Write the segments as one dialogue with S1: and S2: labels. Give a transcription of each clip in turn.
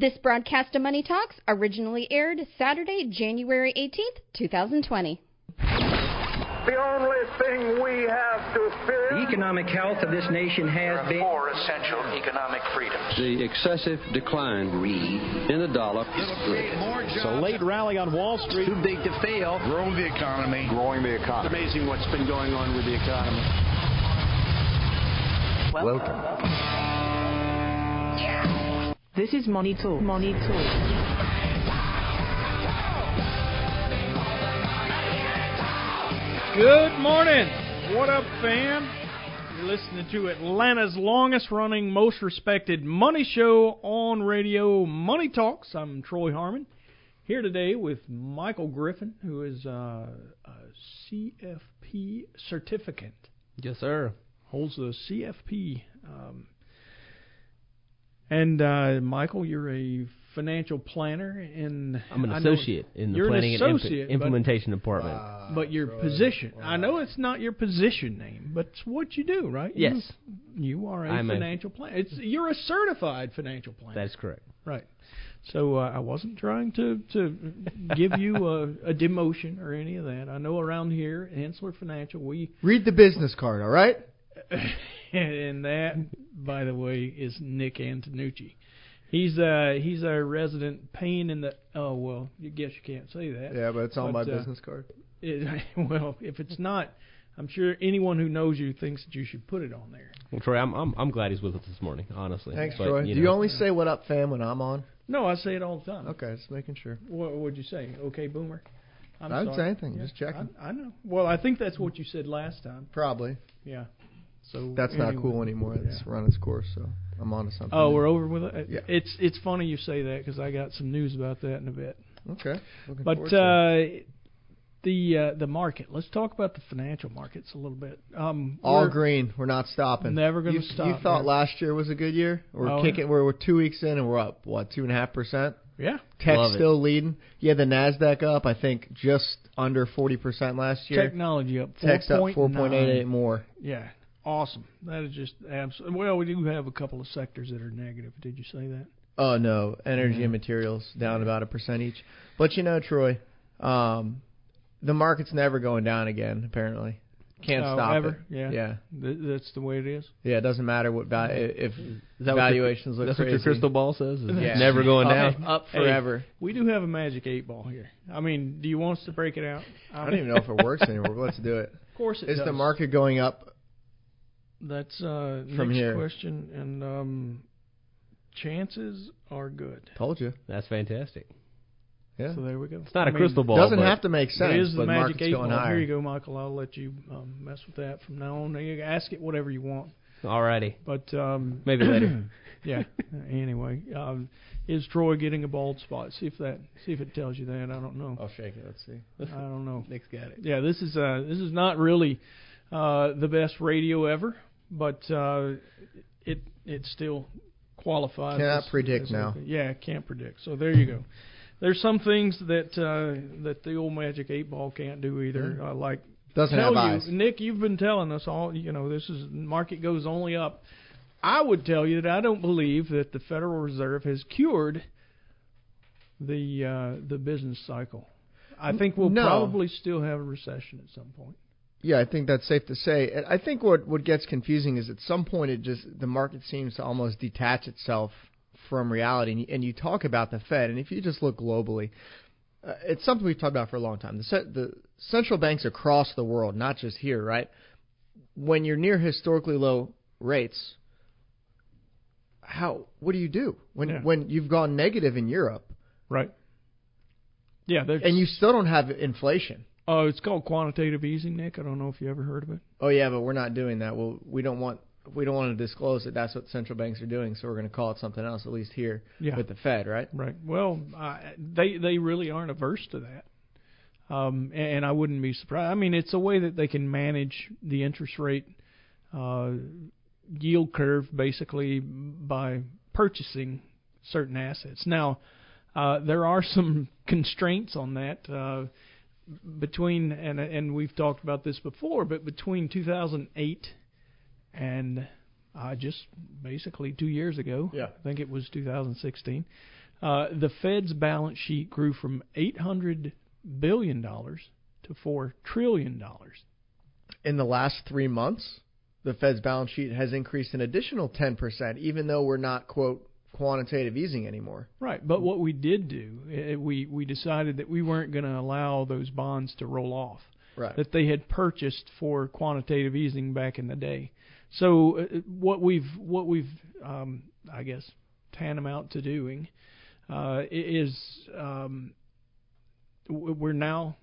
S1: This broadcast of Money Talks originally aired Saturday, January 18th, 2020.
S2: The only thing we have to fear.
S3: The economic health of this nation has been.
S4: Four essential economic freedoms.
S5: The excessive decline in the dollar.
S6: It's a late rally on Wall Street.
S3: Too big to fail.
S7: Growing the economy.
S8: Growing the economy.
S9: It's amazing what's been going on with the economy.
S10: Welcome. Welcome. Yeah. This is Money Talk. Money Talk.
S11: Good morning. What up, fam? You're listening to Atlanta's longest running, most respected money show on radio, Money Talks. I'm Troy Harmon, here today with Michael Griffin, who is uh, a CFP certificate.
S12: Yes, sir.
S11: Holds the CFP. Um, and uh, Michael, you're a financial planner in.
S12: I'm an associate in the planning an and imp- implementation
S11: but,
S12: department.
S11: Uh, but your position, I know it's not your position name, but it's what you do, right?
S12: Yes.
S11: You, you are a
S12: I'm
S11: financial planner. It's you're a certified financial planner.
S12: That is correct.
S11: Right. So uh, I wasn't trying to to give you a, a demotion or any of that. I know around here, Henssler Financial, we
S13: read the business card. All right.
S11: and that, by the way, is Nick Antonucci. He's uh he's our resident pain in the oh well I guess you can't say that.
S13: Yeah but it's on
S11: but,
S13: my
S11: uh,
S13: business card.
S11: it, well if it's not I'm sure anyone who knows you thinks that you should put it on there.
S12: Well Troy I'm I'm, I'm glad he's with us this morning honestly.
S13: Thanks
S12: but,
S13: Troy.
S12: you
S13: do
S12: know,
S13: you only say what up fam when I'm on?
S11: No I say it all the time.
S13: Okay just making sure.
S11: What would you say? Okay boomer? I'm
S13: I
S11: would
S13: say anything yeah, just checking.
S11: I, I know. Well I think that's what you said last time.
S13: Probably.
S11: Yeah so
S13: that's
S11: anyway,
S13: not cool anymore. It's
S11: yeah.
S13: run its course, so I'm on to something.
S11: Oh, we're over with it.
S13: Yeah.
S11: It's it's funny you say that because I got some news about that in a bit.
S13: Okay. Looking
S11: but uh, the uh, the market. Let's talk about the financial markets a little bit. Um,
S13: All green. We're not stopping.
S11: Never going
S13: to
S11: stop.
S13: You thought
S11: man.
S13: last year was a good year? We're
S11: oh,
S13: kicking.
S11: Yeah.
S13: We're, we're two weeks in and we're up. What two and a half percent?
S11: Yeah.
S13: Tech
S12: Love
S13: still
S12: it.
S13: leading. Yeah, the Nasdaq up. I think just under forty percent last year.
S11: Technology up.
S13: Tech's up four point eight eight more.
S11: Yeah. Awesome. That is just absolutely. Well, we do have a couple of sectors that are negative. Did you say that?
S13: Oh no, energy and materials down about a percent each. But you know, Troy, um, the market's never going down again. Apparently, can't
S11: oh,
S13: stop
S11: ever?
S13: it.
S11: Yeah,
S13: yeah.
S11: Th- that's the way it is.
S13: Yeah, it doesn't matter what val- if
S12: that
S13: valuations
S12: what your,
S13: look
S12: that's
S13: crazy.
S12: what your crystal ball says. Is
S13: yeah.
S12: It's never going
S13: up,
S12: down.
S13: Up forever.
S11: Hey, we do have a magic eight ball here. I mean, do you want us to break it out?
S13: I don't even know if it works anymore. But let's do it.
S11: Of course, it
S13: is
S11: does.
S13: the market going up?
S11: That's uh,
S13: from
S11: next
S13: here.
S11: question, and um, chances are good.
S13: Told you.
S12: That's fantastic.
S13: Yeah.
S11: So there we go.
S12: It's not
S11: I
S12: a
S11: mean,
S12: crystal ball.
S13: Doesn't
S12: but
S13: have to make sense.
S11: It is the
S13: but
S11: magic eight ball.
S13: higher.
S11: Here you go, Michael. I'll let you um, mess with that from now on. You ask it whatever you want.
S12: Alrighty.
S11: But um,
S12: maybe later.
S11: yeah. Anyway, um, is Troy getting a bald spot? See if that. See if it tells you that. I don't know.
S13: I'll shake it. Let's see.
S11: I don't know.
S12: Nick's got it.
S11: Yeah. This is uh, this is not really uh, the best radio ever, but uh, it it still qualifies.
S13: Cannot
S11: as,
S13: predict
S11: as
S13: now.
S11: Yeah, can't predict. So there you go. There's some things that uh, that the old magic eight ball can't do either. Uh, like
S13: Doesn't
S11: tell
S13: have
S11: you,
S13: eyes.
S11: Nick. You've been telling us all. You know, this is market goes only up. I would tell you that I don't believe that the Federal Reserve has cured the uh, the business cycle. I think we'll
S13: No.
S11: probably still have a recession at some point.
S13: Yeah, I think that's safe to say. And I think what what gets confusing is at some point it just the market seems to almost detach itself from reality. And you, and you talk about the Fed, and if you just look globally, uh, it's something we've talked about for a long time. The ce- the central banks across the world, not just here, right? When you're near historically low rates, how what do you do when
S11: Yeah.
S13: when you've gone negative in Europe
S11: Right. Yeah,
S13: and you still don't have inflation?
S11: Oh, it's called quantitative easing, Nick. I don't know if you ever heard of it.
S13: Oh yeah, but we're not doing that. Well, we don't want we don't want to disclose that that's what central banks are doing, so we're going to call it something else, at least here
S11: yeah.
S13: with the Fed, right?
S11: Right. Well, uh, they they really aren't averse to that. Um, and I wouldn't be surprised. I mean, it's a way that they can manage the interest rate uh, yield curve basically by purchasing certain assets. Now, uh, there are some constraints on that uh, between, and and we've talked about this before, but between 2008 and uh, just basically two years ago,
S13: yeah.
S11: I think it was 2016, uh, the Fed's balance sheet grew from 800 billion dollars to four trillion dollars.
S13: In the last three months, the Fed's balance sheet has increased an additional 10%, even though we're not quote quantitative easing anymore.
S11: Right, but what we did do, it, we we decided that we weren't going to allow those bonds to roll off.
S13: Right.
S11: That they had purchased for quantitative easing back in the day. So uh, what we've what we've um, I guess tantamount to doing uh, is um, we're now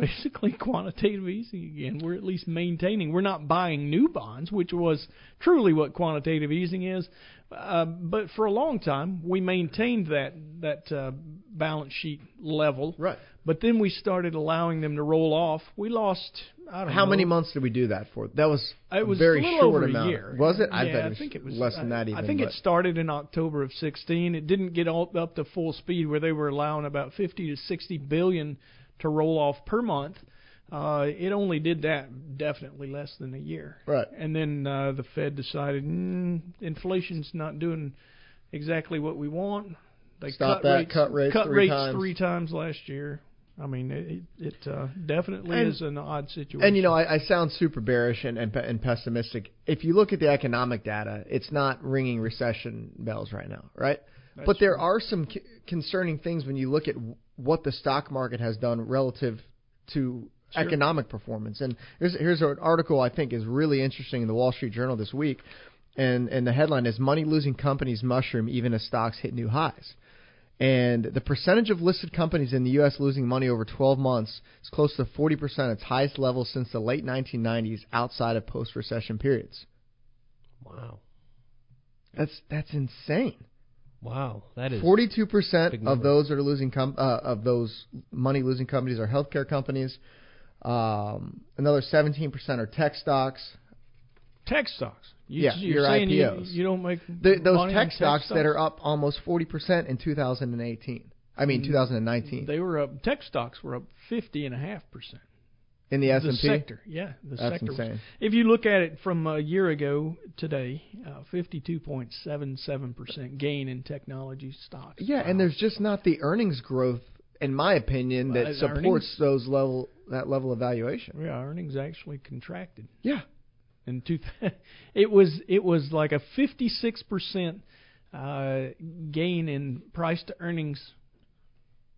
S11: basically quantitative easing again. We're at least maintaining. We're not buying new bonds, which was truly what quantitative easing is. Uh, but for a long time, we maintained that that uh, balance sheet level.
S13: Right.
S11: But then we started allowing them to roll off. We lost. I don't
S13: How
S11: know,
S13: many months did we do that for? That was
S11: it was
S13: very short amount.
S11: year.
S13: Was it? I
S11: yeah,
S13: bet it
S11: I think it was
S13: less than that. Even.
S11: I think
S13: but.
S11: it started in October of 16. It didn't get all up to full speed where they were allowing about 50 to 60 billion to roll off per month. Uh, it only did that definitely less than a year.
S13: Right.
S11: And then uh, the Fed decided mm, inflation's not doing exactly what we want. They
S13: Stop
S11: cut
S13: that,
S11: rates,
S13: cut rates three
S11: rates
S13: times.
S11: three times last year. I mean, it, it uh, definitely
S13: And-
S11: is an odd situation.
S13: And you know, I, I sound super bearish and, and and pessimistic. If you look at the economic data, it's not ringing recession bells right now, right?
S11: That's
S13: but there
S11: true.
S13: are some c- concerning things when you look at w- what the stock market has done relative to
S11: Sure.
S13: economic performance. And here's here's an article I think is really interesting in the Wall Street Journal this week, and and the headline is "Money Losing Companies Mushroom Even as Stocks Hit New Highs." And the percentage of listed companies in the U.S. losing money over 12 months is close to 40%, its highest level since the late 1990s, outside of post-recession periods.
S12: Wow.
S13: That's that's insane.
S12: Wow. That is
S13: 42% of those that are losing com- uh, of those money losing companies are healthcare companies. Um, another 17% are tech stocks.
S11: tech stocks. You,
S13: Yeah,
S11: you're
S13: your
S11: saying you,
S13: IPOs.
S11: you don't make
S13: The, those
S11: money
S13: tech
S11: on
S13: stocks that are up almost 40% in 2018. I mean
S11: Mm,
S13: 2019
S11: They were up. Tech stocks were up fifty and a half percent.
S13: In the
S11: The
S13: S&P.
S11: sector, yeah, the
S13: That's
S11: sector. was-
S13: insane.
S11: if you look at it from a year ago today, uh, fifty-two point seven seven percent gain in technology stocks.
S13: Yeah, and there's just not the earnings growth, in my opinion, that
S11: Well,
S13: supports
S11: earnings-
S13: those level that level of valuation.
S11: Yeah, earnings actually contracted.
S13: Yeah.
S11: In two, it was it was like a fifty-six percent uh, gain in price to earnings,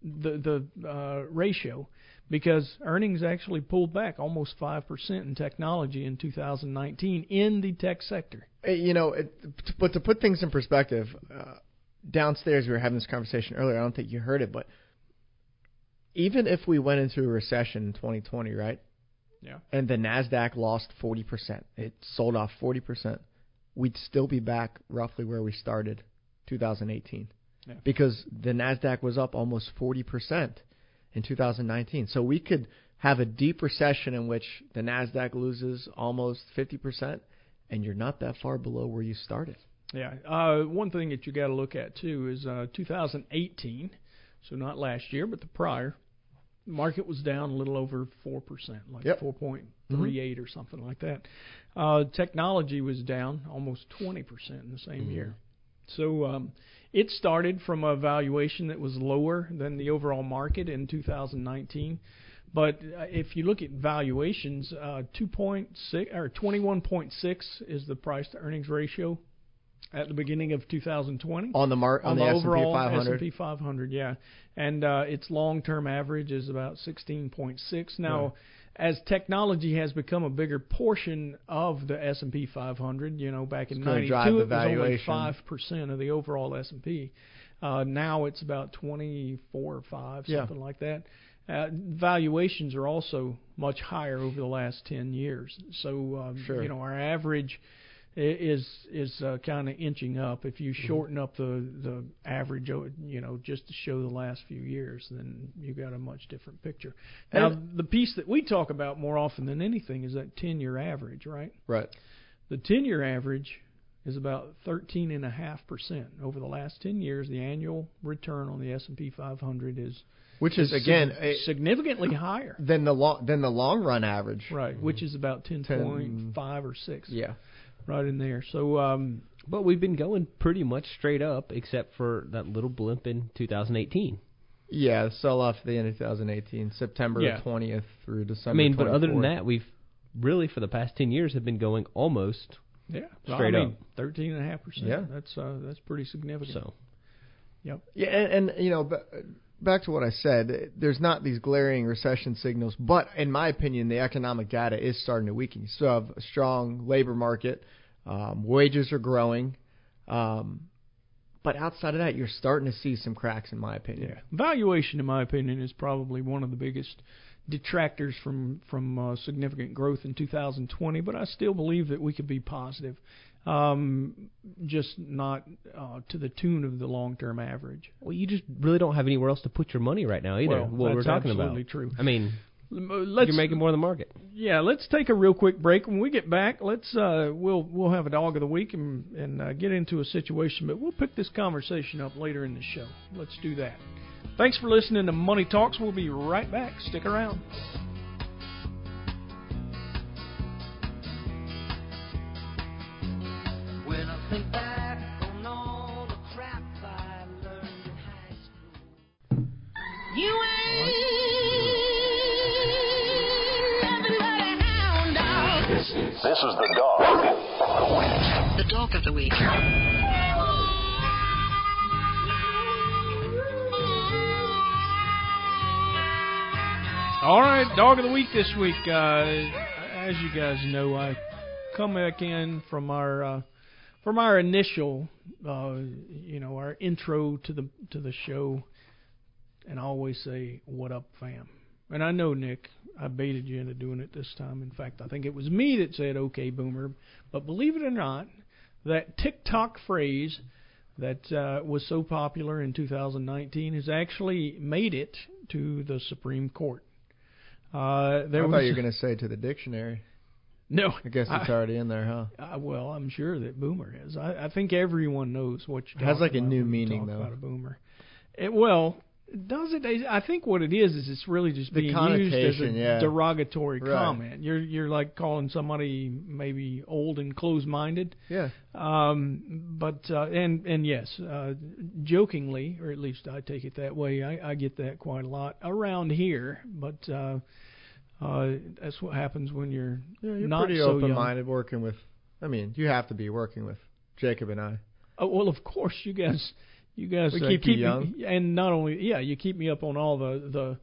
S11: the the uh, ratio, because earnings actually pulled back almost five percent in technology in 2019 in the tech sector.
S13: You know, it, but to put things in perspective, uh, downstairs we were having this conversation earlier. I don't think you heard it, but even if we went into a recession in 2020, right?
S11: Yeah.
S13: And the Nasdaq lost 40%. It sold off 40%. We'd still be back roughly where we started 2018.
S11: Yeah.
S13: Because the Nasdaq was up almost 40% in 2019. So we could have a deep recession in which the Nasdaq loses almost 50% and you're not that far below where you started.
S11: Yeah. Uh, one thing that you got to look at too is uh, 2018, so not last year, but the prior. The market was down a little over four percent, like
S13: Yep.
S11: 4.38 or something like that. Uh, technology was down almost 20 percent in the same year. So um, it started from a valuation that was lower than the overall market in 2019. But uh, if you look at valuations, uh, 2.6 or 21.6 is the price to earnings ratio at the beginning of 2020
S13: On the mar- on,
S11: on
S13: the,
S11: the
S13: S&P
S11: overall
S13: 500.
S11: S&P 500, yeah, and uh, its long-term average is about 16.6. Now,
S13: Right.
S11: As technology has become a bigger portion of the S&P 500, you know, back in
S13: It's
S11: 92
S13: drive the
S11: it was only five percent of the overall S&P. Uh, now it's about 24 or five,
S13: Yeah.
S11: something like that. Uh, valuations are also much higher over the last 10 years. So, um,
S13: Sure.
S11: you know, our average is is uh, kind of inching up. If you
S13: Mm-hmm.
S11: shorten up the the average, you know, just to show the last few years, then you got a much different picture. Now,
S13: And-
S11: the piece that we talk about more often than anything is that 10-year average, right?
S13: Right.
S11: The 10-year average is about 13.5% over the last 10 years. The annual return on the S&P 500 is
S13: Which is again a,
S11: significantly higher.
S13: than the long than the long run average.
S11: Right, which is about 10.5 or 6.
S13: Yeah.
S11: Right in there. So um
S12: But we've been going pretty much straight up, except for that little blimp in 2018.
S13: Yeah, sell off at the end of 2018, September
S11: Yeah.
S13: 20th through December.
S12: I mean, but other than that, we've really for the past 10 years have been going almost
S11: yeah,
S12: straight
S11: I mean,
S12: up.
S11: Thirteen and a half percent.
S13: Yeah.
S11: That's uh, that's pretty significant.
S12: So
S11: Yep.
S13: Yeah, and, and you know, ba- back to what I said, there's not these glaring recession signals, but in my opinion, the economic data is starting to weaken. You still have a strong labor market, um, wages are growing, um, but outside of that, you're starting to see some cracks, in my opinion.
S11: Yeah. Valuation, in my opinion, is probably one of the biggest detractors from from uh, significant growth in 2020. But I still believe that we could be positive, um, just not uh, to the tune of the long-term average.
S12: well, you just really don't have anywhere else to put your money right now either.
S11: Well,
S12: what we're
S11: that's
S12: talking
S11: absolutely
S12: about.
S11: true.
S12: I mean,
S11: Let's
S12: you're making more than the market.
S11: yeah. Let's take a real quick break. When we get back, let's uh, we'll we'll have a dog of the week and and uh, get into a situation. But we'll pick this conversation up later in the show. Let's do that. Thanks for listening to Money Talks. We'll be right back. Stick around.
S8: This, this is the dog.
S14: The dog of the week.
S11: All right, dog of the week this week. Uh, as you guys know, I come back in from our uh, from our initial, uh, you know, our intro to the to the show, and I always say, "What up, fam?" And I know Nick, I baited you into doing it this time. In fact, I think it was me that said, "Okay, boomer." But believe it or not, that TikTok phrase that uh, was so popular in 2019 has actually made it to the Supreme Court. Uh, there
S13: I
S11: was
S13: thought you were going to say to the dictionary.
S11: no.
S13: I guess it's
S11: I-
S13: already in there, huh?
S11: Uh, well, I'm sure that boomer is. I, I think everyone knows what you're
S13: It has like a new meaning,
S11: talk
S13: though.
S11: About a boomer. It, well, does it? I think what it is is it's really just
S13: The
S11: being used as a
S13: yeah.
S11: derogatory
S13: Right.
S11: comment. You're you're like calling somebody maybe old and closed-minded.
S13: Yeah.
S11: Um, but uh, and and yes, uh, jokingly, or at least I take it that way. I, I get that quite a lot around here. But uh, uh, that's what happens when you're,
S13: Yeah, you're
S11: not
S13: pretty
S11: so
S13: open-minded working with. I mean, you have to be working with Jacob and I.
S11: Oh, well, of course, you guys, you guys
S13: We
S11: uh,
S13: keep you
S11: me-
S13: young.
S11: and not only yeah, you keep me up on all the the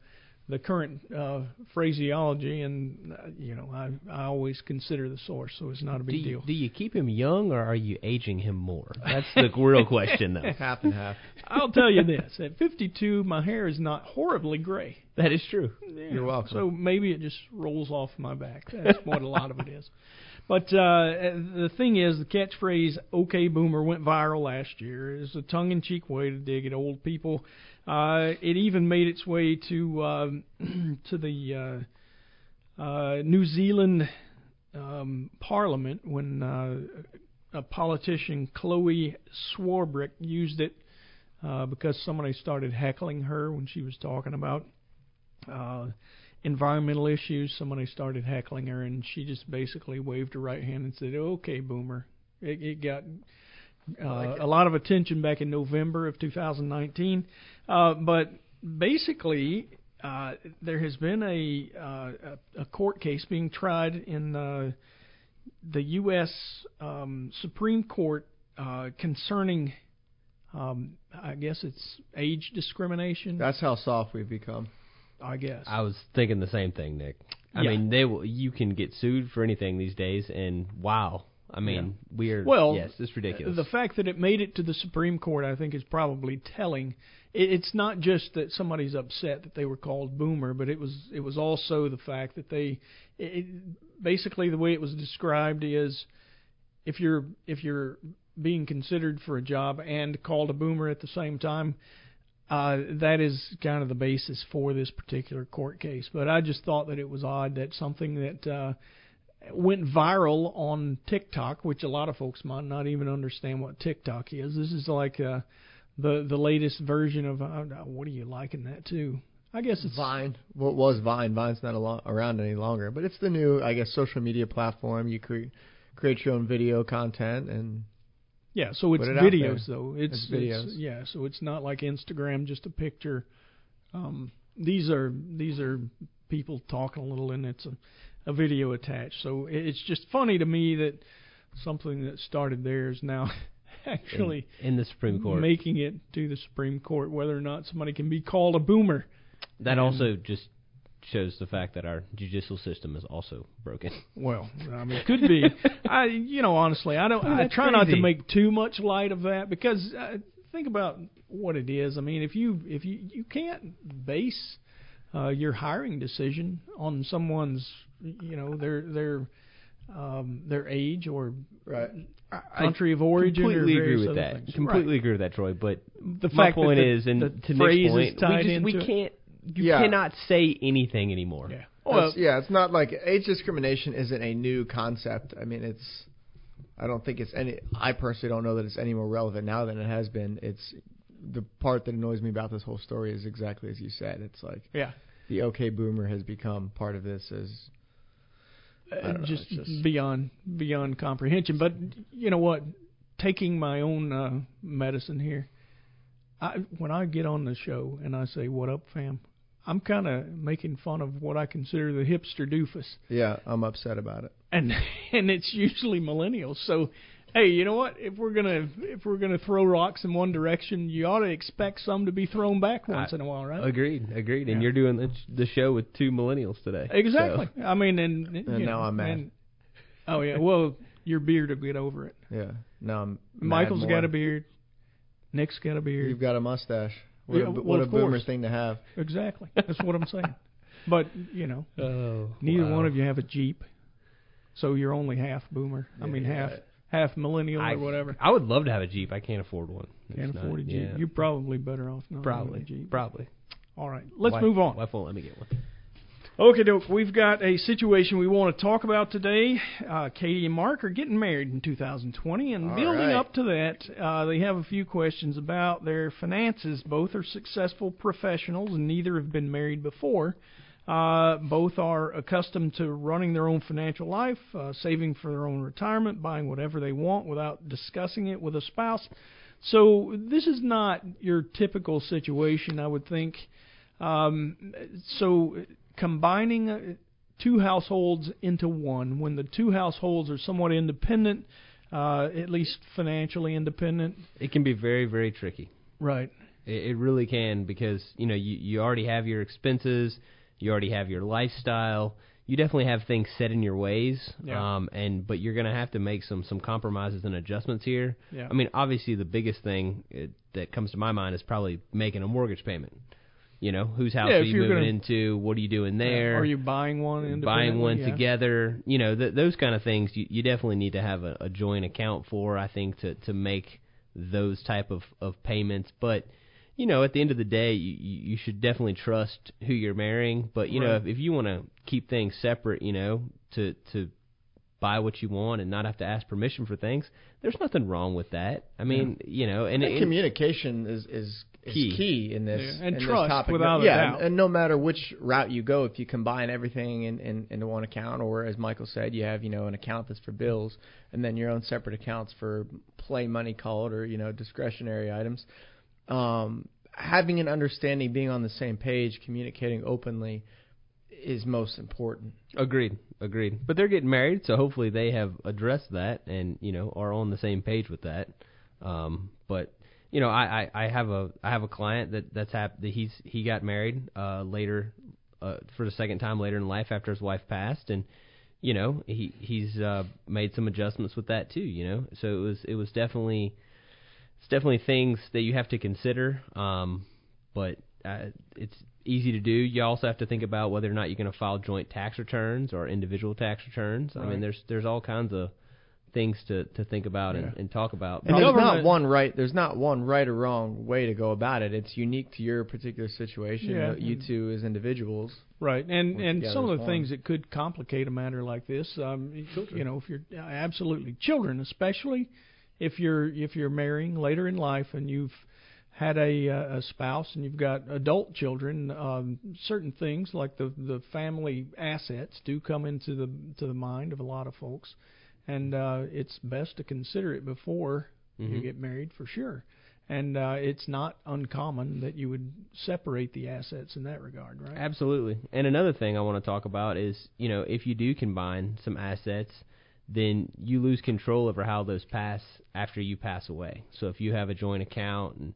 S11: the current uh, phraseology, and uh, you know, I I always consider the source, so it's not a
S12: Do
S11: big
S12: you,
S11: deal.
S12: do you keep him young or are you aging him more? That's the real question, though.
S13: Half and half.
S11: I'll tell you this: at 52, my hair is not horribly gray.
S12: That is true.
S11: Yeah,
S13: You're welcome.
S11: So maybe it just rolls off my back. That's what a lot of it is. But uh, the thing is, the catchphrase "Okay, Boomer" went viral last year. It's a tongue-in-cheek way to dig at old people. Uh, it even made its way to um, to the uh, uh, New Zealand um, Parliament when uh, a politician, Chloe Swarbrick, used it uh, because somebody started heckling her when she was talking about uh, environmental issues. Somebody started heckling her, and she just basically waved her right hand and said, "Okay, boomer." It, it got uh, a lot of attention back in November of 2019, uh, but basically. Uh, there has been a, uh, a a court case being tried in uh, the U.S. Um, Supreme Court uh, concerning, um, I guess it's age discrimination.
S13: That's how soft we've become.
S11: I guess.
S12: I was thinking the same thing, Nick. I
S11: Yeah.
S12: mean, they will, you can get sued for anything these days, and wow, I mean, we're
S11: Well,
S12: yes, it's ridiculous.
S11: The fact that it made it to the Supreme Court, I think, is probably telling. It, it's not just that somebody's upset that they were called boomer, but it was it was also the fact that they, it, basically, the way it was described is, if you're if you're being considered for a job and called a boomer at the same time, uh, that is kind of the basis for this particular court case. But I just thought that it was odd that something that uh, went viral on TikTok, which a lot of folks might not even understand what TikTok is. This is like uh, the the latest version of uh, what are you liking that to? I guess it's
S13: Vine. What was Vine? Vine's not alo- around any longer, but it's the new, I guess, social media platform. You cre- create your own video content and
S11: Yeah, so it's
S13: it
S11: videos though. It's,
S13: It's videos.
S11: it's- yeah, so it's not like Instagram, just a picture. Um, these are these are people talking a little, and it's a, a video attached. So it's just funny to me that something that started there is now actually
S12: in, in the Supreme Court.
S11: making it to the Supreme Court, whether or not somebody can be called a boomer.
S12: that
S11: And-
S12: also just shows the fact that our judicial system is also broken.
S11: Well, I mean, it could be. I, you know, honestly, I don't.
S12: I
S11: I
S12: that's
S11: try not to make too much light of that because uh, think about what it is. I mean, if you if you you can't base uh, your hiring decision on someone's, you know, their their um, their age or
S13: right.
S11: country of origin. or
S12: completely agree with that.
S11: things.
S12: Completely
S11: Right.
S12: agree with that, Troy. But
S11: The
S12: my
S11: fact that
S12: point
S11: the-
S12: is, and
S11: the
S12: to
S11: phrase
S12: Nick's
S11: is
S12: point,
S11: tied
S12: we just we
S11: into it.
S12: can't. You
S13: Yeah.
S12: cannot say anything anymore.
S11: Yeah.
S13: Well, yeah, it's not like age discrimination isn't a new concept. I mean, it's. I don't think it's any. I personally don't know that it's any more relevant now than it has been. It's the part that annoys me about this whole story is exactly as you said. It's like
S11: Yeah.
S13: the OK Boomer has become part of this as
S11: uh,
S13: don't know,
S11: just,
S13: just-
S11: beyond beyond comprehension. But you know what? Taking my own uh, medicine here, I when I get on the show and I say "What up, fam," I'm kind of making fun of what I consider the hipster doofus,
S13: yeah. I'm upset about it.
S11: and and it's usually millennials. So. Hey, you know what? If we're gonna if we're gonna throw rocks in one direction, you ought to expect some to be thrown back once
S12: I-
S11: in a while, right?
S12: Agreed, agreed. And you're doing the, the show with two millennials today.
S11: Exactly.
S12: So,
S11: I mean, and, and,
S13: And
S11: you
S13: now
S11: know,
S13: I'm mad.
S11: and- oh yeah. Well, your beard will get over it.
S13: Yeah. No, I'm. mad
S11: Michael's
S13: more.
S11: got a beard. Nick's got a beard.
S13: You've got a mustache. What
S11: Yeah,
S13: a,
S11: well,
S13: what a boomer
S11: course.
S13: thing to have.
S11: Exactly. That's what I'm saying. But you know,
S12: oh,
S11: neither
S12: wow.
S11: one of you have a Jeep, so you're only half boomer. I mean,
S13: Yeah.
S11: half half millennial
S12: I,
S11: or whatever.
S12: I would love to have a Jeep. I can't afford one.
S11: Can't
S12: It's not-
S11: afford a Jeep.
S12: yeah.
S11: You're probably better off not having
S12: probably
S11: a Jeep.
S12: probably.
S11: All right, let's
S12: Wife-
S11: move on.
S12: Wife won't let me get one.
S11: Okay, doke. We've got a situation we want to talk about today. Uh, Katie and Mark are getting married in 2020, and
S13: All
S11: building
S13: right.
S11: up to that, uh, they have a few questions about their finances. Both are successful professionals, and neither have been married before. Uh, both are accustomed to running their own financial life, uh, saving for their own retirement, buying whatever they want without discussing it with a spouse. So this is not your typical situation, I would think. Um, so combining uh, two households into one, when the two households are somewhat independent, uh, at least financially independent,
S12: It can be very very tricky.
S11: right?
S12: It, it really can because you know you you already have your expenses, you already have your lifestyle. You definitely have things set in your ways,
S11: Yeah.
S12: um, and but you're gonna have to make some some compromises and adjustments here.
S11: Yeah.
S12: I mean, obviously the biggest thing uh that comes to my mind is probably making a mortgage payment. You know, whose house
S11: Yeah,
S12: are you moving
S11: gonna-
S12: into? What are you doing there?
S11: Are you buying one?
S12: buying one
S11: Yeah.
S12: together. You know, th- those kind of things. You, you definitely need to have a, a joint account for. I think to to make those type of of payments. But you know, at the end of the day, you you should definitely trust who you're marrying. But you know, if, if you want to keep things separate, you know, to to buy what you want and not have to ask permission for things, there's nothing wrong with that. I mean, you know, and,
S13: think
S12: it,
S13: communication is is
S12: Key.
S13: key, in this
S11: Yeah, and
S13: in
S11: trust,
S13: this topic.
S11: without a
S13: yeah,
S11: doubt.
S13: And, and no matter which route you go, if you combine everything in, in into one account, or as Michael said, you have you know an account that's for bills, and then your own separate accounts for play money called or you know discretionary items. Um, having an understanding, being on the same page, communicating openly is most important.
S12: Agreed, agreed. But they're getting married, so hopefully they have addressed that and you know are on the same page with that. Um, but you know, I, I, I have a I have a client that that's hap- that he's he got married uh, later uh, for the second time later in life after his wife passed, and you know he he's uh, made some adjustments with that too. You know, so it was it was definitely it's definitely things that you have to consider. Um, but uh, it's easy to do. You also have to think about whether or not you're going to file joint tax returns or individual tax returns. I mean, there's there's all kinds of things to, to think about and, and talk about.
S13: And there's not one right. There's not one right or wrong way to go about it. It's unique to your particular situation.
S11: Yeah.
S13: You two as individuals.
S11: Right, and and some of the
S13: one.
S11: things that could complicate a matter like this, um, you know, if you're absolutely children, especially if you're if you're marrying later in life and you've had a uh, a spouse and you've got adult children, um, certain things like the the family assets do come into the to the mind of a lot of folks, and uh, it's best to consider it before you
S12: Mhm.
S11: get married for sure. And uh, it's not uncommon that you would separate the assets in that regard, right?
S12: Absolutely. And another thing I want to talk about is, you know, if you do combine some assets, then you lose control over how those pass after you pass away. So if you have a joint account and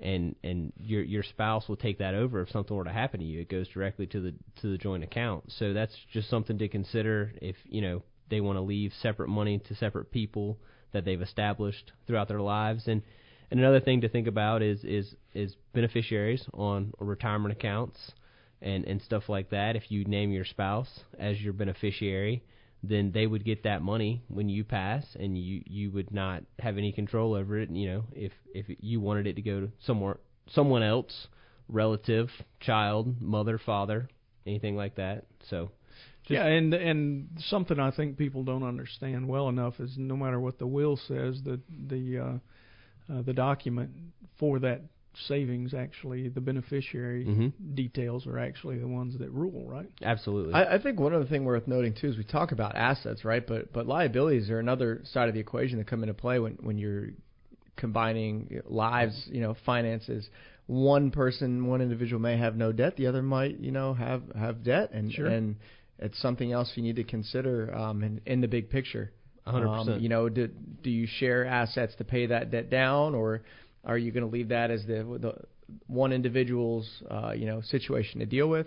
S12: and and your your spouse will take that over if something were to happen to you, it goes directly to the to the joint account. So that's just something to consider if, you know, they want to leave separate money to separate people that they've established throughout their lives and and another thing to think about is is is beneficiaries on retirement accounts and and stuff like that. If you name your spouse as your beneficiary, then they would get that money when you pass, and you you would not have any control over it. You know, if if you wanted it to go to somewhere someone else, relative, child, mother, father, anything like that. So.
S11: Yeah, and and something I think people don't understand well enough is no matter what the will says, the the uh, uh, the document for that savings actually the beneficiary
S12: Mhm.
S11: details are actually the ones that rule, right?
S12: Absolutely.
S13: I, I think one other thing worth noting too is we talk about assets, right? But but liabilities are another side of the equation that come into play when when you're combining lives, you know, finances. One person, one individual may have no debt, the other might, you know, have have debt, and
S11: Sure.
S13: and it's something else you need to consider um, in, in the big picture.
S12: A hundred
S13: Um. You know, do do you share assets to pay that debt down, or are you going to leave that as the the one individual's uh, you know situation to deal with?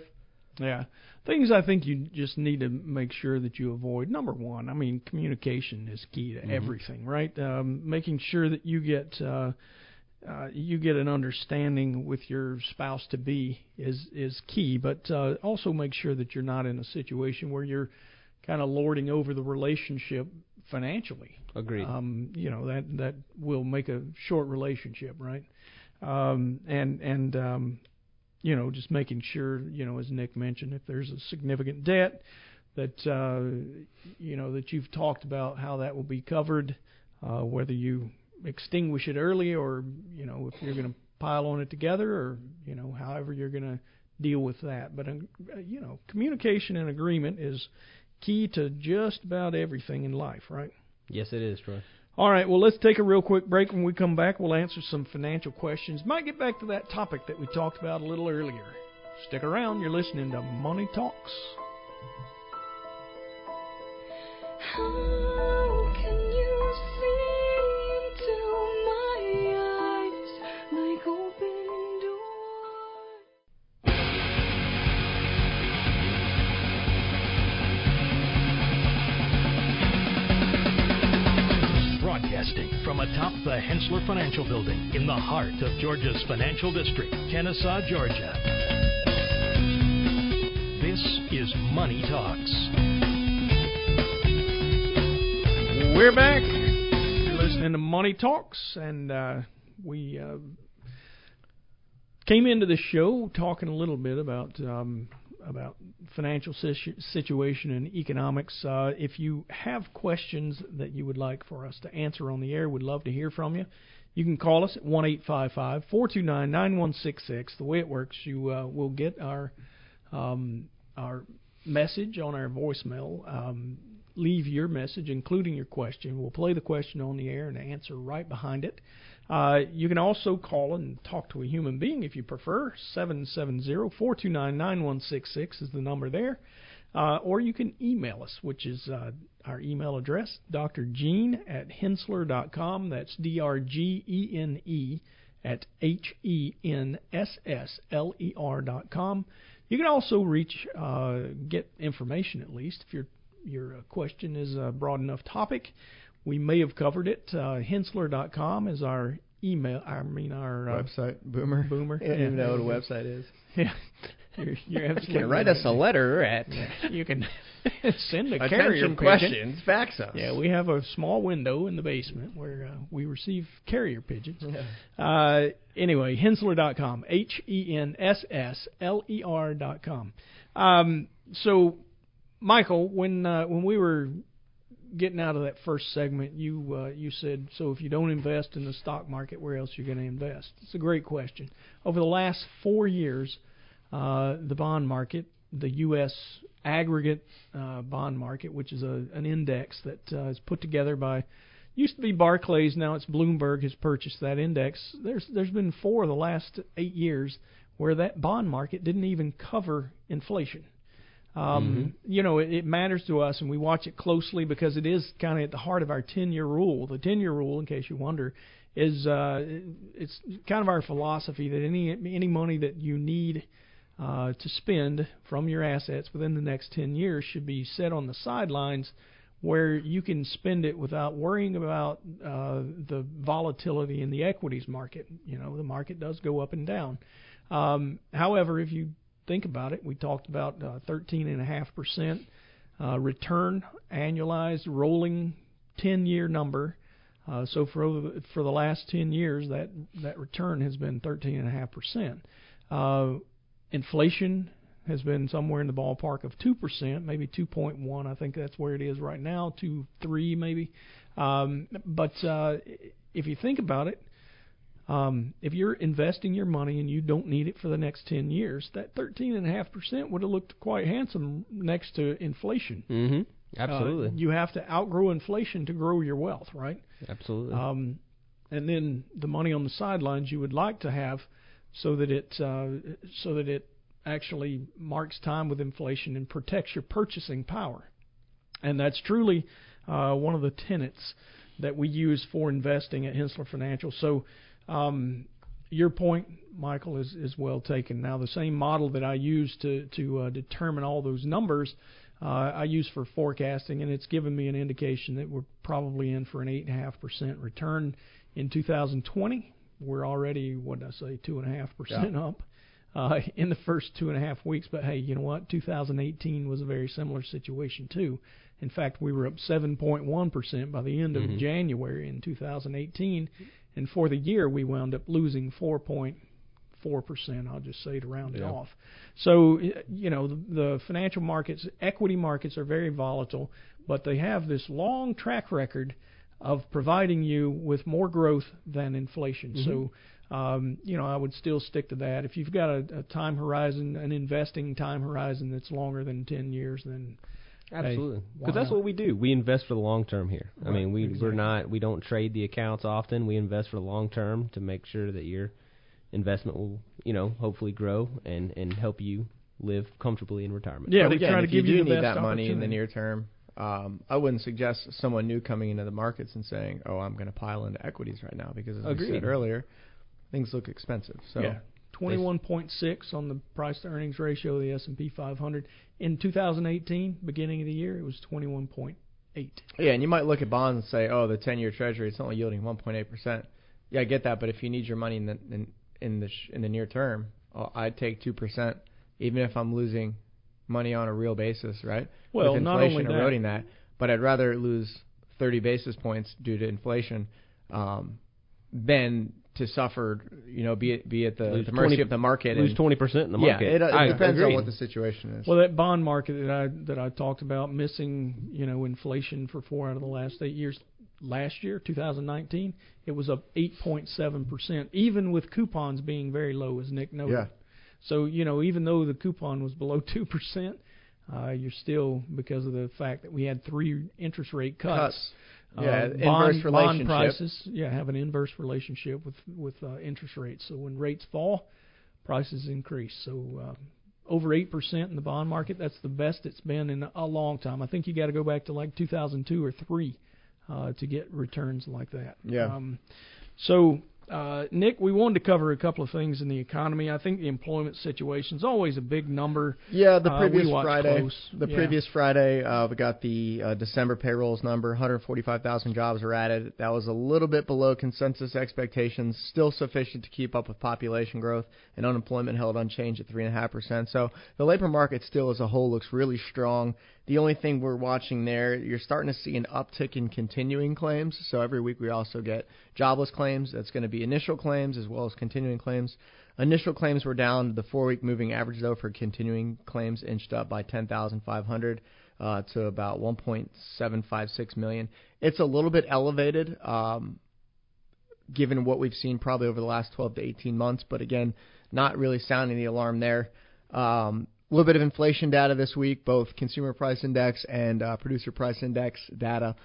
S11: Yeah. Things I think you just need to make sure that you avoid. Number one, I mean, communication is key to
S13: Mhm.
S11: everything, right? Um, making sure that you get uh, uh, you get an understanding with your spouse to be is is key, but uh, also make sure that you're not in a situation where you're kind of lording over the relationship financially.
S12: Agreed.
S11: Um, you know that that will make a short relationship, right? Um, and and um, you know just making sure you know as Nick mentioned, if there's a significant debt, that uh, you know that you've talked about how that will be covered, uh, whether you extinguish it early or you know if you're going to pile on it together or you know however you're going to deal with that. But uh, you know communication and agreement is key to just about everything in life, right?
S12: Yes, it is, Troy.
S11: All right, well, let's take a real quick break. When we come back, we'll answer some financial questions. Might get back to that topic that we talked about a little earlier. Stick around. You're listening to Money Talks.
S14: the Henssler Financial Building in the heart of Georgia's financial district, Kennesaw, Georgia. This is Money Talks.
S11: We're back. You're listening to Money Talks, and uh, we uh, came into the show talking a little bit about um, about financial situation and economics. Uh, if you have questions that you would like for us to answer on the air, we'd love to hear from you. You can call us at one eight five five four two nine nine one six six. The way it works, you uh, will get our um, our message on our voicemail. Um, leave your message, including your question. We'll play the question on the air and answer right behind it. Uh, you can also call and talk to a human being if you prefer. 770-429-9166 is the number there. Uh, or you can email us, which is uh, our email address, drgene at henssler.com. That's D-R-G-E-N-E at H-E-N-S-S-L-E-R dot com. You can also reach, uh, get information at least if your your uh, question is a broad enough topic. We may have covered it. Uh, Henssler.com is our email. I mean our uh,
S13: Website, Boomer.
S11: Boomer.
S13: I don't even know what a website is.
S11: Yeah. You're, you're
S13: You can write
S11: right.
S13: us a letter at
S11: You can send a carrier pigeon.
S13: questions. Fax us.
S11: Yeah, we have a small window in the basement where uh, we receive carrier pigeons. Uh, anyway, Henssler.com. H E N S S L E R.com. Um, so, Michael, when uh, when we were getting out of that first segment, you uh, you said, so if you don't invest in the stock market, where else are you going to invest? It's a great question. Over the last four years, uh, the bond market, the U.S. aggregate uh, bond market, which is a, an index that uh, is put together by used to be Barclays, now it's Bloomberg has purchased that index. There's there's been four of the last eight years where that bond market didn't even cover inflation. Um, You know, it, it matters to us, and we watch it closely because it is kind of at the heart of our 10-year rule. The 10-year rule, in case you wonder, is uh, it's kind of our philosophy that any any money that you need uh, to spend from your assets within the next 10 years should be set on the sidelines where you can spend it without worrying about uh, the volatility in the equities market. You know, the market does go up and down. Um, however, if you think about it, we talked about uh, 13.5% uh, return annualized rolling 10 year number. Uh, so for for the last 10 years, that that return has been 13.5%. Uh, inflation has been somewhere in the ballpark of 2%, maybe 2.1. I think that's where it is right now, 2, 3 maybe. Um, but uh, if you think about it, um, if you're investing your money and you don't need it for the next 10 years, that 13.5% would have looked quite handsome next to inflation.
S12: Mm-hmm. Absolutely.
S11: Uh, you have to outgrow inflation to grow your wealth, right?
S12: Absolutely.
S11: Um, and then the money on the sidelines you would like to have so that it uh, so that it actually marks time with inflation and protects your purchasing power. And that's truly uh, one of the tenets that we use for investing at Henssler Financial. So um, your point, Michael, is, is well taken. Now, the same model that I use to to uh, determine all those numbers, uh, I use for forecasting, and it's given me an indication that we're probably in for an eight and a half percent return in 2020. We're already, what did I say, two and a half percent
S13: Yeah.
S11: up uh, in the first two and a half weeks. But hey, you know what? 2018 was a very similar situation too. In fact, we were up 7.1% by the end of
S12: Mhm.
S11: January in 2018, and for the year we wound up losing 4.4%. I'll just say to round it off. So you know the, the financial markets, equity markets are very volatile, but they have this long track record of providing you with more growth than inflation. So um, you know, I would still stick to that. If you've got a, a time horizon, an investing time horizon that's longer than 10 years, then
S12: Absolutely, because that's what we do. We invest for the long term here. I mean, we
S11: exactly.
S12: we're not we don't trade the accounts often. We invest for the long term to make sure that your investment will, you know, hopefully grow and and help you live comfortably in retirement.
S11: Yeah,
S13: but
S11: we
S13: again,
S11: try to
S13: if
S11: give
S13: you
S11: you the
S13: need
S11: best
S13: that money in the near term, um, I wouldn't suggest someone new coming into the markets and saying, "Oh, I'm going to pile into equities right now," because as we said earlier, things look expensive. So
S11: yeah, 21.6 on the price to earnings ratio of the S&P 500 in 2018, beginning of the year, it was 21.8.
S13: Yeah, and you might look at bonds and say, "Oh, the 10-year Treasury it's only yielding 1.8 percent." Yeah, I get that, but if you need your money in the in, in the sh- in the near term, oh, I'd take two percent, even if I'm losing money on a real basis, right?
S11: Well,
S13: With
S11: not
S13: inflation
S11: only that-
S13: eroding that, but I'd rather lose 30 basis points due to inflation um, than to suffer, you know, be it be at the, the mercy
S12: 20
S13: of the market.
S12: lose
S13: and,
S12: 20% in the market.
S13: Yeah, it, it
S12: I
S13: depends
S12: agree.
S13: on what the situation is.
S11: Well, that bond market that I that I talked about missing, you know, inflation for four out of the last eight years. Last year, 2019, it was up 8.7 percent, even with coupons being very low, as Nick noted.
S13: Yeah.
S11: So you know, even though the coupon was below two percent, uh, you're still because of the fact that we had three interest rate cuts.
S13: Cuts.
S11: Uh,
S13: Yeah,
S11: bond,
S13: inverse
S11: bond
S13: relationship.
S11: prices, yeah, have an inverse relationship with with uh, interest rates. So when rates fall, prices increase. So uh, over eight percent in the bond market, that's the best it's been in a long time. I think you got to go back to like 2002 or three uh, to get returns like that.
S13: Yeah.
S11: Um, so Uh, Nick, we wanted to cover a couple of things in the economy. I think the employment situation is always a big number.
S13: Yeah, the
S11: Uh,
S13: previous
S11: watch
S13: Friday.
S11: close.
S13: The
S11: Yeah.
S13: previous Friday, uh, we got the uh, December payrolls number. 145,000 jobs were added. That was a little bit below consensus expectations. Still sufficient to keep up with population growth, and unemployment held unchanged at three and a half percent. So the labor market still, as a whole, looks really strong. The only thing we're watching there, you're starting to see an uptick in continuing claims. So every week we also get jobless claims. That's going to be initial claims as well as continuing claims. Initial claims were down. The four-week moving average, though, for continuing claims inched up by 10,500 uh, to about 1.756 million. It's a little bit elevated, um, given what we've seen probably over the last 12 to 18 months. But again, not really sounding the alarm there. Um, a little bit of inflation data this week, both consumer price index and uh, producer price index data.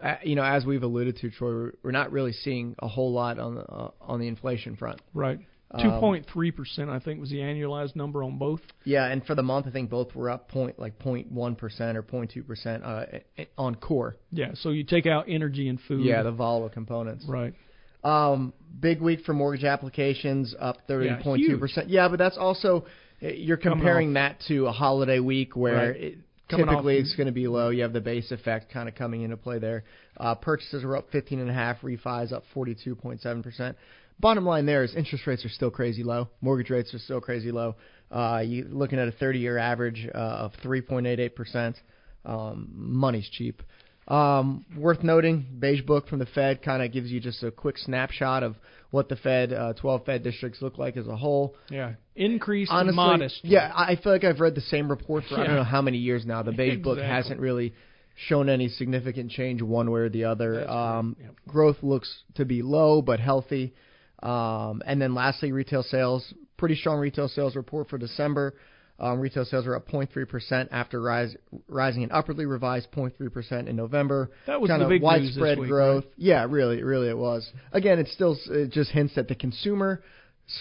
S13: Uh, you know, as we've alluded to, Troy, we're, not really seeing a whole lot on the uh, on the inflation front.
S11: Right.
S13: Um,
S11: Two point three percent, I think, was the annualized number on both.
S13: Yeah, and for the month, I think both were up point like 0.1 percent or 0.2 percent uh, on core.
S11: Yeah. So you take out energy and food.
S13: Yeah, the volatile components.
S11: Right.
S13: Um, big week for mortgage applications, up
S11: Yeah,
S13: 30.2 percent. Yeah, but that's also you're
S11: Coming
S13: comparing that to a holiday week where
S11: Right.
S13: it, typically
S11: off-
S13: it's going to be low. You have the base effect kind of coming into play there. Uh, purchases are up 15 and a half, refis up 42.7 percent. Bottom line there is interest rates are still crazy low. Mortgage rates are still crazy low. Uh, you looking at a 30-year average uh, of 3.88 percent. Um, money's cheap. Um, worth noting, beige book from the Fed kind of gives you just a quick snapshot of what the Fed, uh, 12 Fed districts look like as a whole.
S11: Yeah. Increase
S13: Honestly,
S11: modest.
S13: yeah, I feel like I've read the same report for I don't know how many years now. The beige book
S11: Exactly.
S13: hasn't really shown any significant change one way or the other. Um,
S11: correct,
S13: Growth looks to be low but healthy. Um, and then lastly, retail sales. Pretty strong retail sales report for December. Um, retail sales are up 0.3% after rise, rising an upwardly revised 0.3% in November.
S11: That was
S13: kind
S11: the
S13: of
S11: big
S13: widespread
S11: week,
S13: growth. Yeah, really, really it was. Again, it still it just hints that the consumer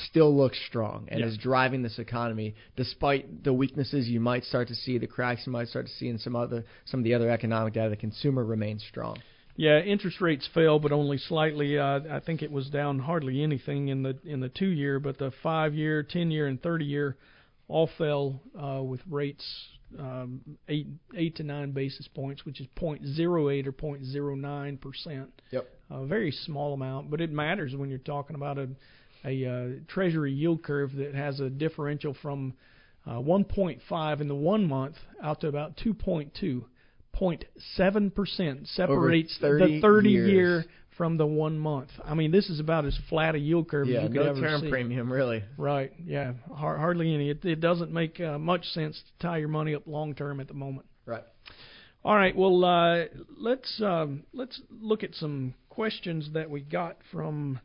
S13: still looks strong and
S11: Yeah.
S13: is driving this economy despite the weaknesses you might start to see, the cracks you might start to see in some other some of the other economic data. The consumer remains strong.
S11: Yeah, interest rates fell, but only slightly. Uh, I think it was down hardly anything in the in the two year, but the five year, ten year, and thirty year all fell uh, with rates um, eight eight to nine basis points, which is point zero eight or point zero nine percent.
S13: Yep.
S11: A very small amount, but it matters when you're talking about a a uh, Treasury yield curve that has a differential from uh, 1.5 in the one month out to about 2.2. 0.7 percent separates
S13: 30
S11: the 30
S13: years.
S11: year from the one month. I mean, this is about as flat a yield curve
S13: Yeah,
S11: as you could
S13: no
S11: ever
S13: term
S11: see.
S13: premium really.
S11: Right. Yeah. Har- hardly any. It, it doesn't make uh, much sense to tie your money up long term at the moment.
S13: Right.
S11: All right. Well, uh, let's um, let's look at some questions that we got from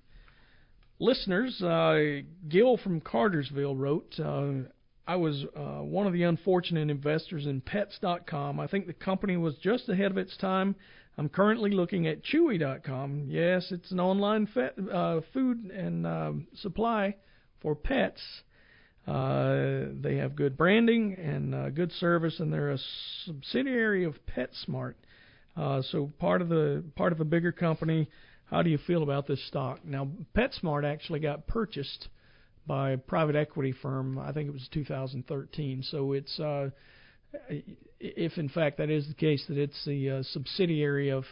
S11: listeners. Uh, Gil from Cartersville wrote. Uh, I was uh, one of the unfortunate investors in Pets.com. I think the company was just ahead of its time. I'm currently looking at Chewy.com. Yes, it's an online fet, uh, food and um supply for pets. Uh, they have good branding and uh, good service, and they're a subsidiary of PetSmart. Uh, so part of the part of a bigger company. How do you feel about this stock? Now, PetSmart actually got purchased by a private equity firm. I think it was 2013. So it's uh, if in fact that is the case, that it's the uh, subsidiary of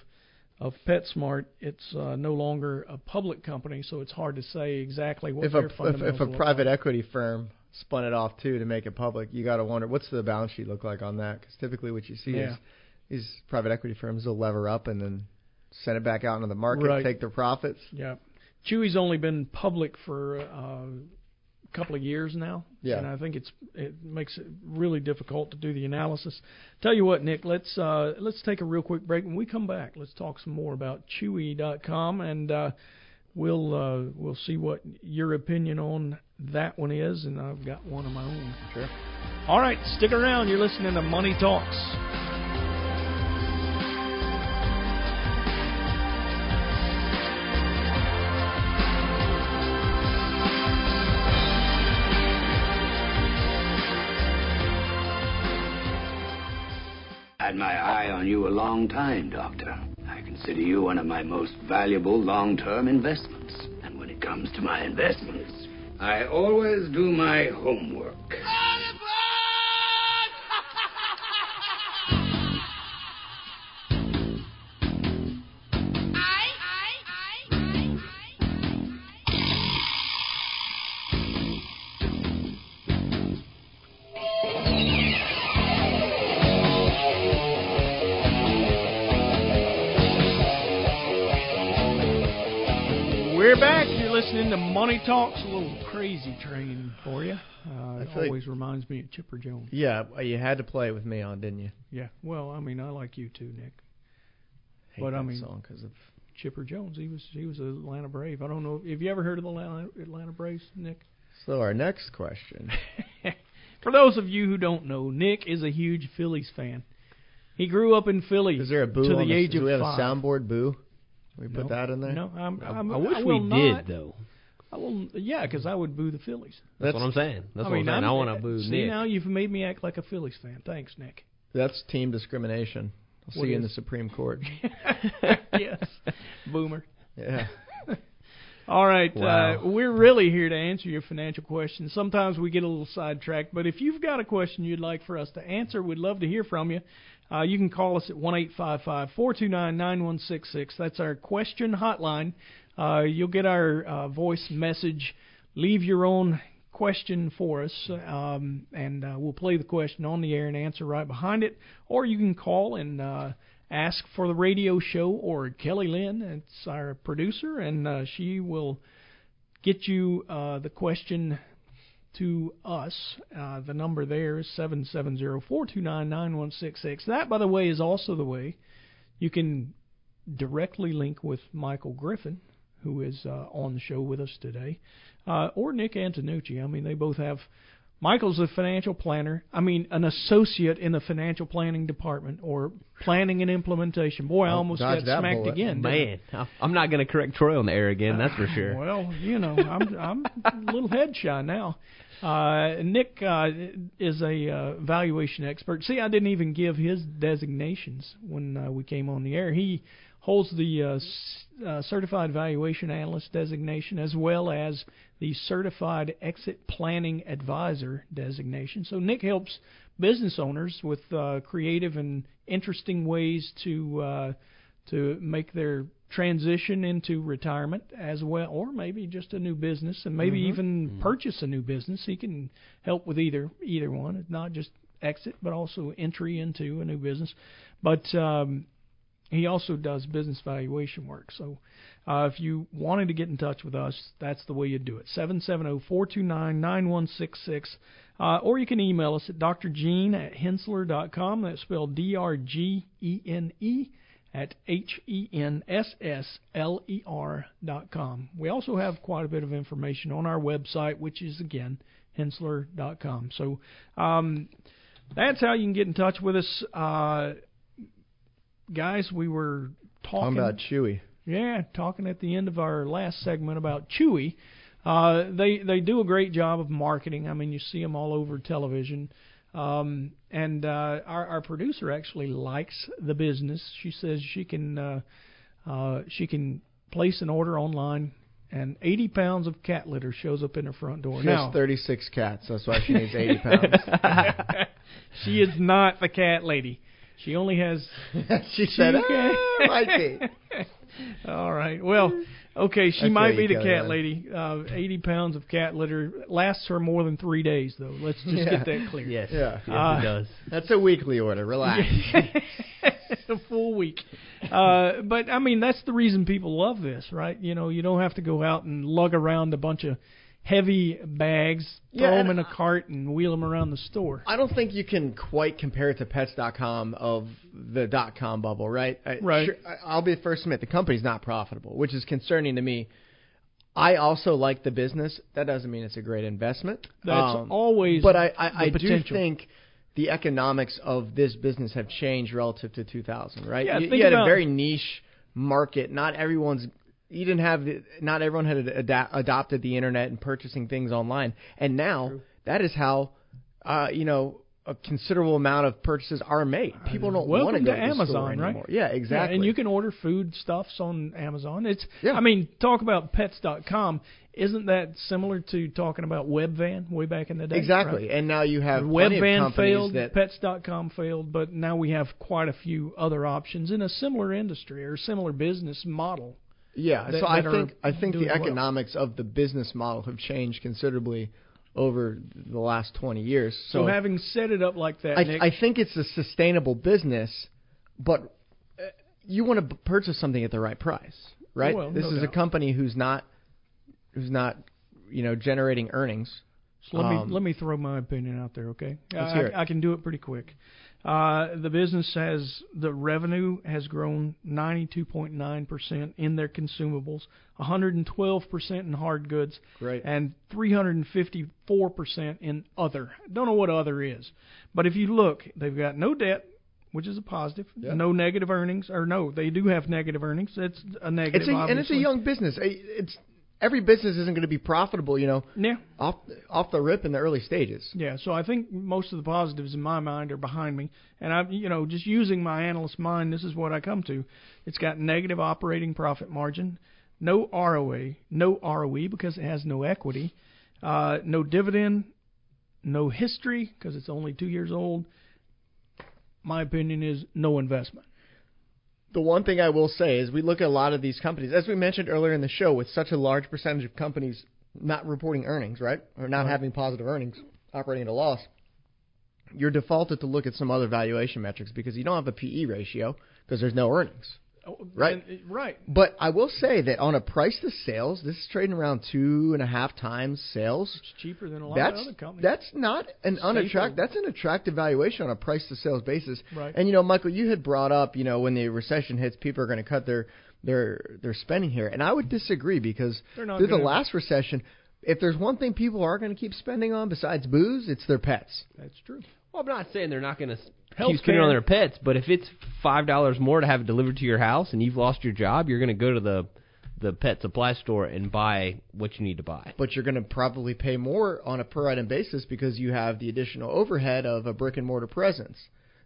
S11: of PetSmart. It's uh, no longer a public company, so it's hard to say exactly what
S13: If
S11: their
S13: a if,
S11: fundamentals
S13: if a private
S11: like.
S13: equity firm spun it off too to make it public, you got to wonder what's the balance sheet look like on that? Because typically what you see
S11: Yeah.
S13: is these private equity firms will lever up and then send it back out into the market,
S11: Right.
S13: take their profits.
S11: Yeah. Chewy's only been public for uh, couple of years now.
S13: Yeah.
S11: And I think it's it makes it really difficult to do the analysis. Tell you what, Nick, let's uh, let's take a real quick break. When we come back, let's talk some more about Chewy.com and uh, we'll uh, we'll see what your opinion on that one is, and I've got one of my own.
S13: Sure.
S11: All right, stick around. You're listening to Money Talks.
S15: On you a long time, Doctor. I consider you one of my most valuable long-term investments. And when it comes to my investments, I always do my homework.
S11: You're listening to Money Talks, a little crazy train for you. Uh, it
S13: feel like-
S11: always reminds me of Chipper Jones.
S13: Yeah, you had to play with me on, didn't you?
S11: Yeah. Well, I mean, I like you too, Nick.
S13: Hate
S11: but I
S13: that
S11: mean,
S13: song because of
S11: Chipper Jones. He was he was an Atlanta Brave. I don't know. Have you ever heard of the Atlanta, Atlanta Braves, Nick?
S13: So our next question.
S11: For those of you who don't know, Nick is a huge Phillies fan. He grew up in Philly
S13: Is there a boo
S11: to
S13: on
S11: the age
S13: do
S11: of
S13: we have
S11: five.
S13: a soundboard boo? We put
S11: No.
S13: that in there.
S11: No, I'm,
S12: I,
S11: I'm,
S12: I wish
S11: will
S12: we
S11: not.
S12: did though.
S11: I will, yeah, because I would boo the Phillies.
S12: That's, what I'm saying. That's
S11: I
S12: what
S11: mean,
S12: I'm saying. I
S11: I'm-
S12: want to boo
S11: see,
S12: Nick.
S11: now you've made me act like a Phillies fan. Thanks, Nick.
S13: That's team discrimination. I'll
S11: What
S13: see you in the Supreme Court.
S11: yes, boomer.
S13: yeah.
S11: All right,
S12: Wow.
S11: uh, we're really here to answer your financial questions. Sometimes we get a little sidetracked, but if you've got a question you'd like for us to answer, we'd love to hear from you. Uh, you can call us at one eight five five four two nine nine one six six. That's our question hotline. Uh, you'll get our uh, voice message. Leave your own question for us, um, and uh, we'll play the question on the air and answer right behind it. Or you can call and uh, ask for the radio show or Kelly Lynn. It's our producer, and uh, she will get you uh, the question to us. Uh, the number there is seven seven zero four two nine nine one six six. That, by the way, is also the way you can directly link with Michael Griffin, who is uh, on the show with us today, uh, or Nick Antonucci. I mean, they both have. Michael's a financial planner. I mean, an associate in the financial planning department or planning and implementation. Boy, I
S13: Oh,
S11: almost
S13: dodged
S11: got smacked
S13: bullet.
S11: again. didn't
S12: Man, I'm not going to correct Troy on the air again. That's for sure.
S11: Well, you know, I'm I'm a little head shy now. Uh, Nick uh, is a uh, valuation expert. See, I didn't even give his designations when uh, we came on the air. He holds the uh, uh, certified valuation analyst designation as well as the certified exit planning advisor designation. So Nick helps business owners with uh, creative and interesting ways to uh, to make their transition into retirement as well, or maybe just a new business, and maybe
S13: Mhm.
S11: even purchase a new business. He can help with either either one. It's not just exit, but also entry into a new business. But um, he also does business valuation work. So uh, if you wanted to get in touch with us, that's the way you do it. 770-429-9166. Uh, or you can email us at drgene at henssler.com. That's spelled D-R-G-E-N-E at H-E-N-S-S-L-E-R dot com. We also have quite a bit of information on our website, which is, again, henssler dot com. So um, that's how you can get in touch with us. Uh, guys, we were talking
S13: Talking about Chewy.
S11: yeah, talking at the end of our last segment about Chewy. Uh, they they do a great job of marketing. I mean, you see them all over television. Um, and uh, our our producer actually likes the business. She says she can uh, uh, she can place an order online, and 80 pounds of cat litter shows up in her front door.
S13: She
S11: now,
S13: has 36 cats. That's why she needs 80 pounds.
S11: she is not the cat lady. She only has.
S13: she said,
S11: can-
S13: "Ah, might be."
S11: All right. Well, okay. She
S13: That's
S11: might be the cat
S13: it.
S11: lady. Uh, 80 pounds of cat litter lasts her more than three days, though. Let's just
S13: Yeah.
S11: get that clear.
S12: Yes.
S13: Yeah.
S12: Yes,
S11: Uh,
S12: it does.
S13: That's a weekly order. Relax.
S11: a full week. Uh, but I mean, that's the reason people love this, right? You know, you don't have to go out and lug around a bunch of heavy bags,
S13: Yeah,
S11: throw them in a cart, and wheel them around the store.
S13: I don't think you can quite compare it to Pets.com of the dot com bubble, right? I,
S11: Right.
S13: Sure, I- I'll be the first to admit the company's not profitable, which is concerning to me. I also like the business. That doesn't mean it's a great investment.
S11: That's
S13: Um,
S11: always
S13: But I, I, I do think the economics of this business have changed relative to 2000, right?
S11: Yeah,
S13: you, you had
S11: about-
S13: a very niche market. Not everyone's. You didn't have. The, not everyone had ada- adopted the internet and purchasing things online. And now that is how, uh, you know, a considerable amount of purchases are made. People don't
S11: Welcome
S13: want to go
S11: to
S13: store
S11: Amazon, right?
S13: anymore. Yeah, exactly.
S11: and you can order food stuffs on Amazon. It's
S13: Yeah.
S11: I mean, talk about pets.com. Isn't that similar to talking about Webvan way back in the day?
S13: exactly.
S11: right?
S13: And now you have
S11: Webvan failed,
S13: that
S11: pets.com failed, but now we have quite a few other options in a similar industry or similar business model.
S13: Yeah,
S11: that-
S13: so I think I think the
S11: well.
S13: economics of the business model have changed considerably over the last 20 years.
S11: So,
S13: So,
S11: having set it up like that,
S13: I,
S11: Nick,
S13: I think it's a sustainable business, but uh, you want to purchase something at the right price, right?
S11: Well,
S13: this
S11: no
S13: is a company who's not who's not you know generating earnings.
S11: So let
S13: Um,
S11: me let me throw my opinion out there, okay? I. I can do it pretty quick. Uh, the business has the revenue has grown 92.9 percent in their consumables, 112 percent in hard goods,
S13: Great.
S11: and 354 percent in other. Don't know what other is, but if you look, they've got no debt. Which is a positive.
S13: Yeah.
S11: No negative earnings, or no, they do have negative earnings. That's a negative.
S13: It's a, and it's a young business. It's every business isn't going to be profitable, you know,
S11: Yeah.
S13: off off the rip in the early stages.
S11: Yeah, so I think most of the positives in my mind are behind me, and I'm, you know, just using my analyst mind, this is what I come to. It's got negative operating profit margin, no ROA, no ROE because it has no equity, uh, no dividend, no history because it's only two years old. My opinion is no investment.
S13: The one thing I will say is we look at a lot of these companies, as we mentioned earlier in the show, with such a large percentage of companies not reporting earnings, right, or not
S11: Right.
S13: having positive earnings, operating at a loss. You're defaulted to look at some other valuation metrics because you don't have a PE ratio because there's no earnings. Oh, right.
S11: And- uh, right.
S13: But I will say that on a price to sales, this is trading around two and a half times sales.
S11: It's cheaper than a lot
S13: That's
S11: of other companies.
S13: that's not an unattractive. That's an attractive valuation on a price to sales basis.
S11: Right.
S13: And you know, Michael, you had brought up, you know, when the recession hits, people are going to cut their their their spending here, and I would disagree because through the
S11: gonna-
S13: last recession, if there's one thing people are going to keep spending on besides booze, it's their pets.
S11: That's true.
S12: Well, I'm not saying they're not going to keep spending on their pets, but if it's five dollars more to have it delivered to your house and you've lost your job, you're going to go to the the pet supply store and buy what you need to buy.
S13: But you're going to probably pay more on a per item basis because you have the additional overhead of a brick and mortar presence.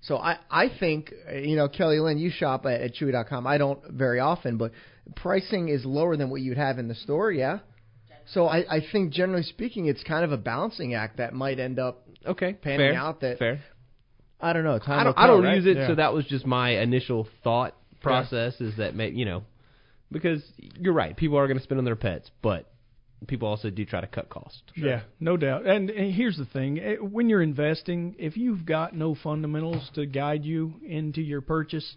S13: So I, I think, you know, Kelly Lynn, you shop at, at Chewy.com. I don't very often, but pricing is lower than what you'd have in the store, yeah? So I, I think, generally speaking, it's kind of a balancing act that might end up
S12: Okay,
S13: panning
S12: fair,
S13: out that
S12: fair.
S13: I don't know. Time
S12: I don't,
S13: will
S12: I don't
S13: right?
S12: use it,
S11: Yeah.
S12: so that was just my initial thought process. Is that may, you know, because you're right, people are going to spend on their pets, but people also do try to cut costs.
S11: Yeah, no doubt. And, and here's the thing: eh, when you're investing, if you've got no fundamentals to guide you into your purchase,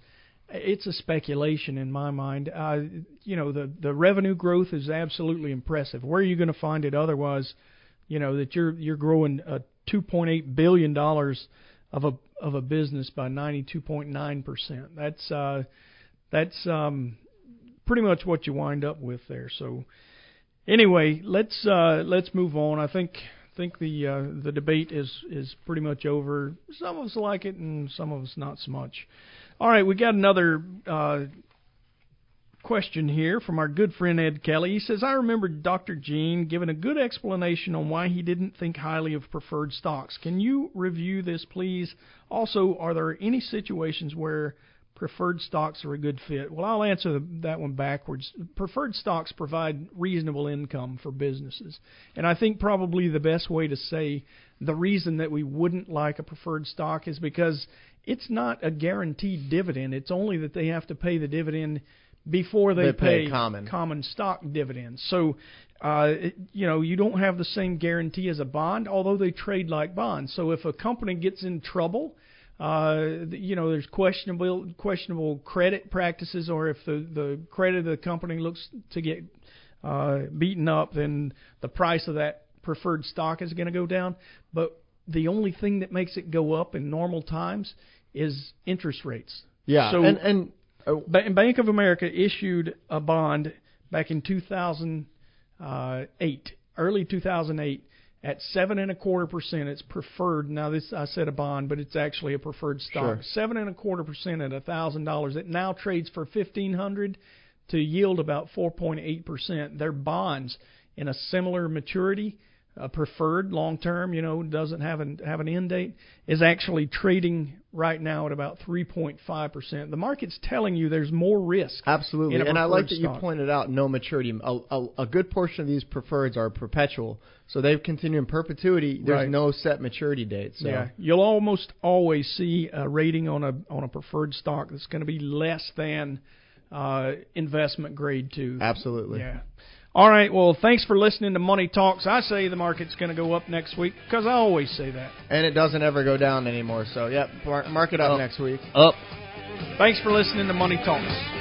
S11: it's a speculation in my mind. Uh, you know, the the revenue growth is absolutely impressive. Where are you going to find it otherwise? You know that you're you're growing a 2.8 billion dollars of a of a business by 92.9 percent. That's uh, that's um, pretty much what you wind up with there. So anyway, let's uh, let's move on. I think think the uh, the debate is is pretty much over. Some of us like it, and some of us not so much. All right, we got another uh, question here from our good friend Ed Kelly. He says, "I remember Dr. Gene giving a good explanation on why he didn't think highly of preferred stocks. Can you review this, please? Also, are there any situations where preferred stocks are a good fit? Well, I'll answer that one backwards. Preferred stocks provide reasonable income for businesses. And I think probably the best way to say the reason that we wouldn't like a preferred stock is because it's not a guaranteed dividend. It's only that they have to pay the dividend before they,
S13: They pay common.
S11: common stock dividends. So, uh, it, you know, you don't have the same guarantee as a bond, although they trade like bonds. So if a company gets in trouble, uh, you know, there's questionable questionable credit practices, or if the the credit of the company looks to get uh, beaten up, then the price of that preferred stock is going to go down. But the only thing that makes it go up in normal times is interest rates.
S13: Yeah,
S11: So
S13: and and Oh.
S11: Ba- Bank of America issued a bond back in 2008, early 2008, at seven and a quarter percent. It's preferred. Now this I said a bond, but it's actually a preferred stock.
S13: Sure.
S11: Seven and a quarter percent at a thousand dollars. It now trades for fifteen hundred to yield about 4.8 percent. Their bonds in a similar maturity uh, preferred long term, you know, doesn't have an have an end date, is actually trading right now at about 3.5 percent. The market's telling you there's more risk.
S13: Absolutely, and I like that
S11: preferred
S13: you pointed out no maturity. A, a, a good portion of these preferreds are perpetual, so they continue in perpetuity. There's
S11: Right.
S13: no set maturity date. So
S11: Yeah, you'll almost always see a rating on a on a preferred stock that's going to be less than uh, investment grade two.
S13: absolutely.
S11: Yeah. All right. Well, thanks for listening to Money Talks. I say the market's going to go up next week because I always say that.
S13: And it doesn't ever go down anymore. So yep, mark, mark it up
S12: Up.
S13: next week.
S12: Up.
S11: Thanks for listening to Money Talks.